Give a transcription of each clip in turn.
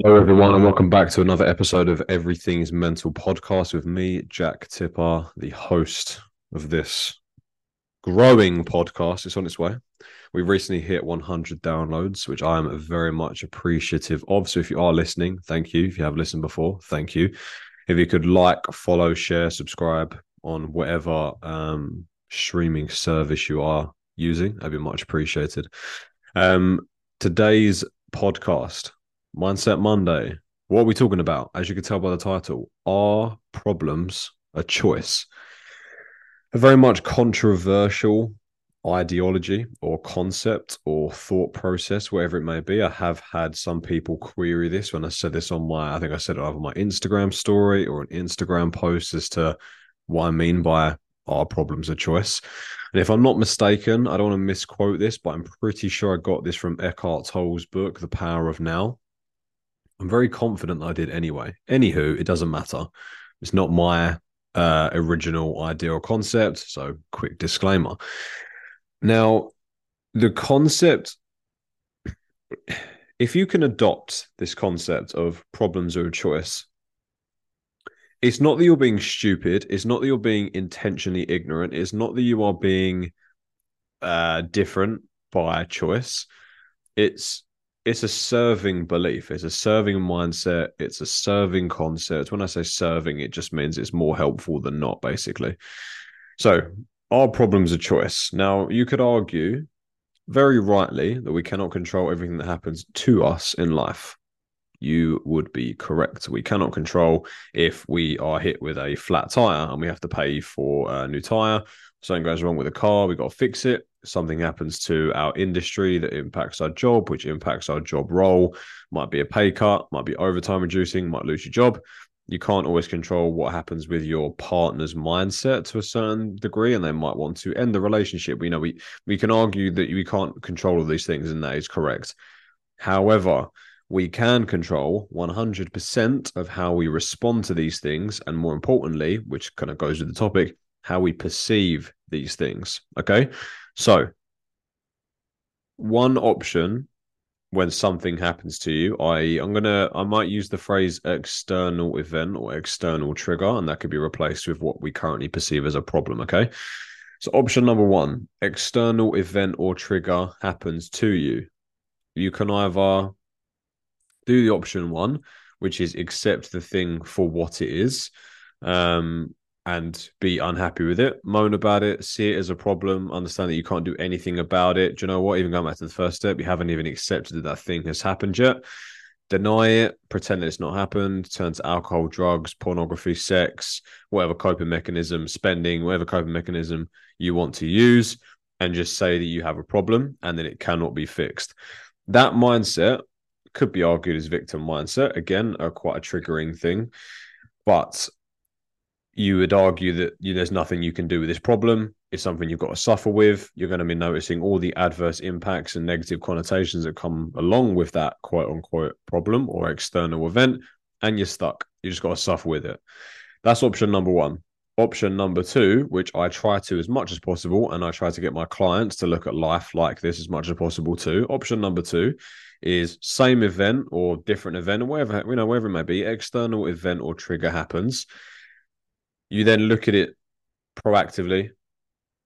Hello, everyone, and welcome back to another episode of Everything's Mental podcast with me, Jack Tipper, the host of this growing podcast. It's on its way. We've recently hit 100 downloads, which I am very much appreciative of. So if you are listening, thank you. If you have listened before, thank you. If you could like, follow, share, subscribe on whatever um, streaming service you are using, that'd be much appreciated. Um, today's podcast Mindset Monday. What are we talking about? As you can tell by the title, are problems a choice? A very much controversial ideology or concept or thought process, whatever it may be. I have had some people query this when I said this on my, I think I said it over my Instagram story or an Instagram post as to what I mean by are problems a choice. And if I'm not mistaken, I don't want to misquote this, but I'm pretty sure I got this from Eckhart Tolle's book, The Power of Now. I'm very confident I did anyway. Anywho, it doesn't matter. It's not my uh, original idea or concept. So, quick disclaimer. Now, the concept, if you can adopt this concept of problems are a choice, it's not that you're being stupid. It's not that you're being intentionally ignorant. It's not that you are being uh, different by choice. It's it's a serving belief. It's a serving mindset. It's a serving concept. When I say serving, it just means it's more helpful than not, basically. So, our problem's a choice. Now, you could argue very rightly that we cannot control everything that happens to us in life. You would be correct. We cannot control if we are hit with a flat tire and we have to pay for a new tire. Something goes wrong with the car, we got to fix it something happens to our industry that impacts our job, which impacts our job role, might be a pay cut, might be overtime reducing, might lose your job. You can't always control what happens with your partner's mindset to a certain degree, and they might want to end the relationship. You know, we we can argue that we can't control all these things, and that is correct. However, we can control 100% of how we respond to these things, and more importantly, which kind of goes with the topic, how we perceive these things. Okay. So, one option when something happens to you, i.e., I'm gonna, I might use the phrase external event or external trigger, and that could be replaced with what we currently perceive as a problem. Okay. So, option number one external event or trigger happens to you. You can either do the option one, which is accept the thing for what it is. Um, and be unhappy with it, moan about it, see it as a problem, understand that you can't do anything about it. Do you know what? Even going back to the first step, you haven't even accepted that that thing has happened yet. Deny it, pretend that it's not happened, turn to alcohol, drugs, pornography, sex, whatever coping mechanism, spending, whatever coping mechanism you want to use, and just say that you have a problem and then it cannot be fixed. That mindset could be argued as victim mindset. Again, a quite a triggering thing. But you would argue that you, there's nothing you can do with this problem. It's something you've got to suffer with. You're going to be noticing all the adverse impacts and negative connotations that come along with that quote unquote problem or external event, and you're stuck. You just got to suffer with it. That's option number one. Option number two, which I try to as much as possible, and I try to get my clients to look at life like this as much as possible too. Option number two is same event or different event, or whatever you know, wherever it may be, external event or trigger happens you then look at it proactively,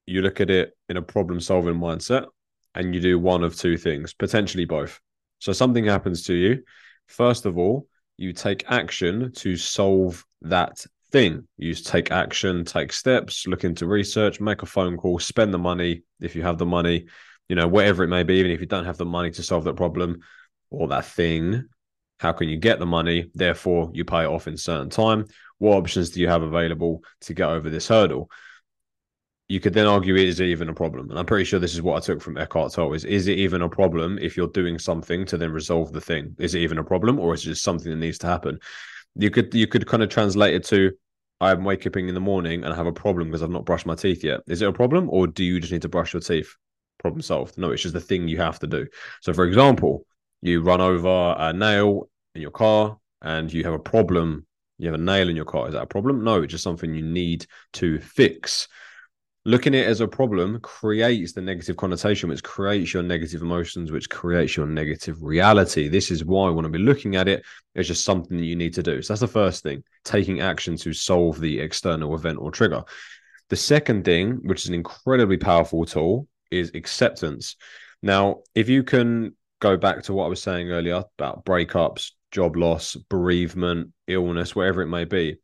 you look at it in a problem solving mindset, and you do one of two things, potentially both. So something happens to you. First of all, you take action to solve that thing. You take action, take steps, look into research, make a phone call, spend the money if you have the money, you know, whatever it may be, even if you don't have the money to solve that problem or that thing, how can you get the money? Therefore, you pay it off in certain time. What options do you have available to get over this hurdle? You could then argue, is it even a problem? And I'm pretty sure this is what I took from Eckhart Tolle: is is it even a problem if you're doing something to then resolve the thing? Is it even a problem, or is it just something that needs to happen? You could you could kind of translate it to I'm waking up in the morning and I have a problem because I've not brushed my teeth yet. Is it a problem, or do you just need to brush your teeth? Problem solved. No, it's just the thing you have to do. So, for example, you run over a nail in your car and you have a problem, you have a nail in your car. Is that a problem? No, it's just something you need to fix. looking at it as a problem creates the negative connotation, which creates your negative emotions, which creates your negative reality. This is why I want to be looking at it as just something that you need to do. So that's the first thing, taking action to solve the external event or trigger. The second thing, which is an incredibly powerful tool, is acceptance. Now, if you can go back to what I was saying earlier about breakups, job loss, bereavement, illness, whatever it may be,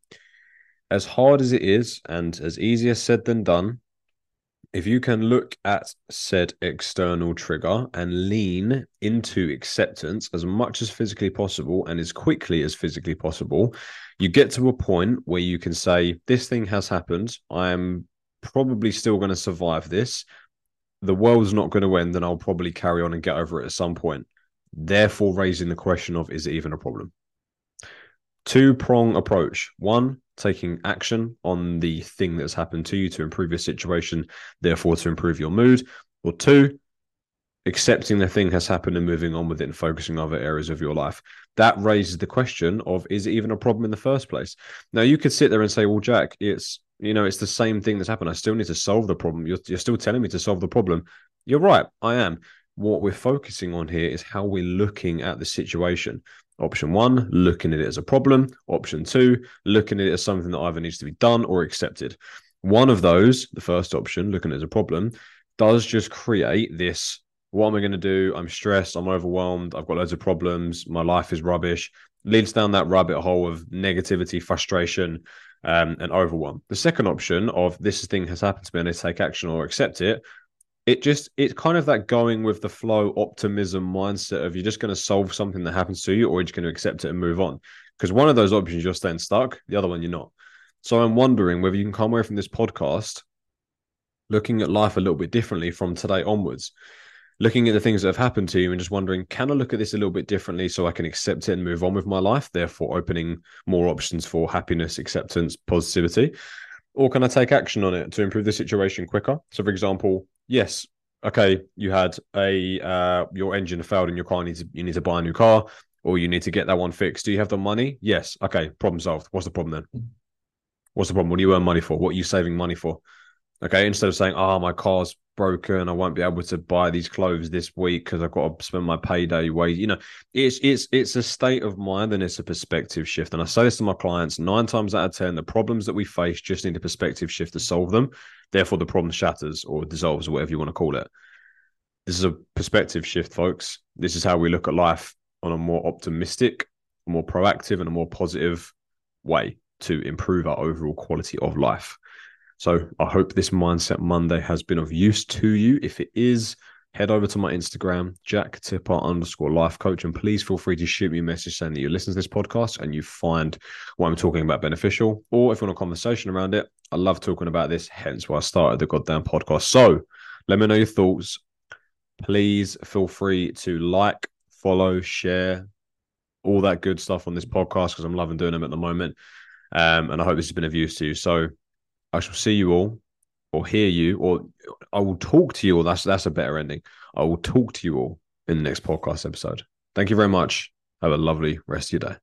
as hard as it is and as easier said than done, if you can look at said external trigger and lean into acceptance as much as physically possible and as quickly as physically possible, you get to a point where you can say, This thing has happened. I'm probably still going to survive this. The world's not going to end, and I'll probably carry on and get over it at some point. Therefore, raising the question of, Is it even a problem? Two prong approach. One, taking action on the thing that's happened to you to improve your situation, therefore to improve your mood. Or two, accepting the thing has happened and moving on with it and focusing on other areas of your life. That raises the question of is it even a problem in the first place? Now you could sit there and say, well, Jack, it's you know, it's the same thing that's happened. I still need to solve the problem. You're, you're still telling me to solve the problem. You're right, I am. What we're focusing on here is how we're looking at the situation. Option one, looking at it as a problem. Option two, looking at it as something that either needs to be done or accepted. One of those, the first option, looking at it as a problem, does just create this what am I going to do? I'm stressed. I'm overwhelmed. I've got loads of problems. My life is rubbish. Leads down that rabbit hole of negativity, frustration, um, and overwhelm. The second option of this thing has happened to me and I take action or accept it it just it's kind of that going with the flow optimism mindset of you're just going to solve something that happens to you or you're just going to accept it and move on. Because one of those options you're staying stuck the other one you're not. So i'm wondering whether you can come away from this podcast looking at life a little bit differently from today onwards. Looking at the things that have happened to you and just wondering can i look at this a little bit differently so i can accept it and move on with my life therefore opening more options for happiness acceptance positivity? Or can i take action on it to improve the situation quicker? So for example yes, okay, you had a uh, your engine failed in your car, needs you need to buy a new car, or you need to get that one fixed. Do you have the money? Yes. Okay, problem solved. What's the problem then? What's the problem? What do you earn money for? What are you saving money for? Okay, instead of saying, "Oh, my car's broken. I won't be able to buy these clothes this week because I've got to spend my payday wage." You know, it's it's it's a state of mind and it's a perspective shift. And I say this to my clients nine times out of ten: the problems that we face just need a perspective shift to solve them. Therefore, the problem shatters or dissolves, or whatever you want to call it. This is a perspective shift, folks. This is how we look at life on a more optimistic, more proactive, and a more positive way to improve our overall quality of life. So I hope this Mindset Monday has been of use to you. If it is, head over to my Instagram, Jack Tipper underscore life coach, and please feel free to shoot me a message saying that you listen to this podcast and you find what I'm talking about beneficial. Or if you want a conversation around it, I love talking about this, hence why I started the goddamn podcast. So let me know your thoughts. Please feel free to like, follow, share, all that good stuff on this podcast because I'm loving doing them at the moment. Um, and I hope this has been of use to you. So I shall see you all or hear you or I will talk to you all. That's that's a better ending. I will talk to you all in the next podcast episode. Thank you very much. Have a lovely rest of your day.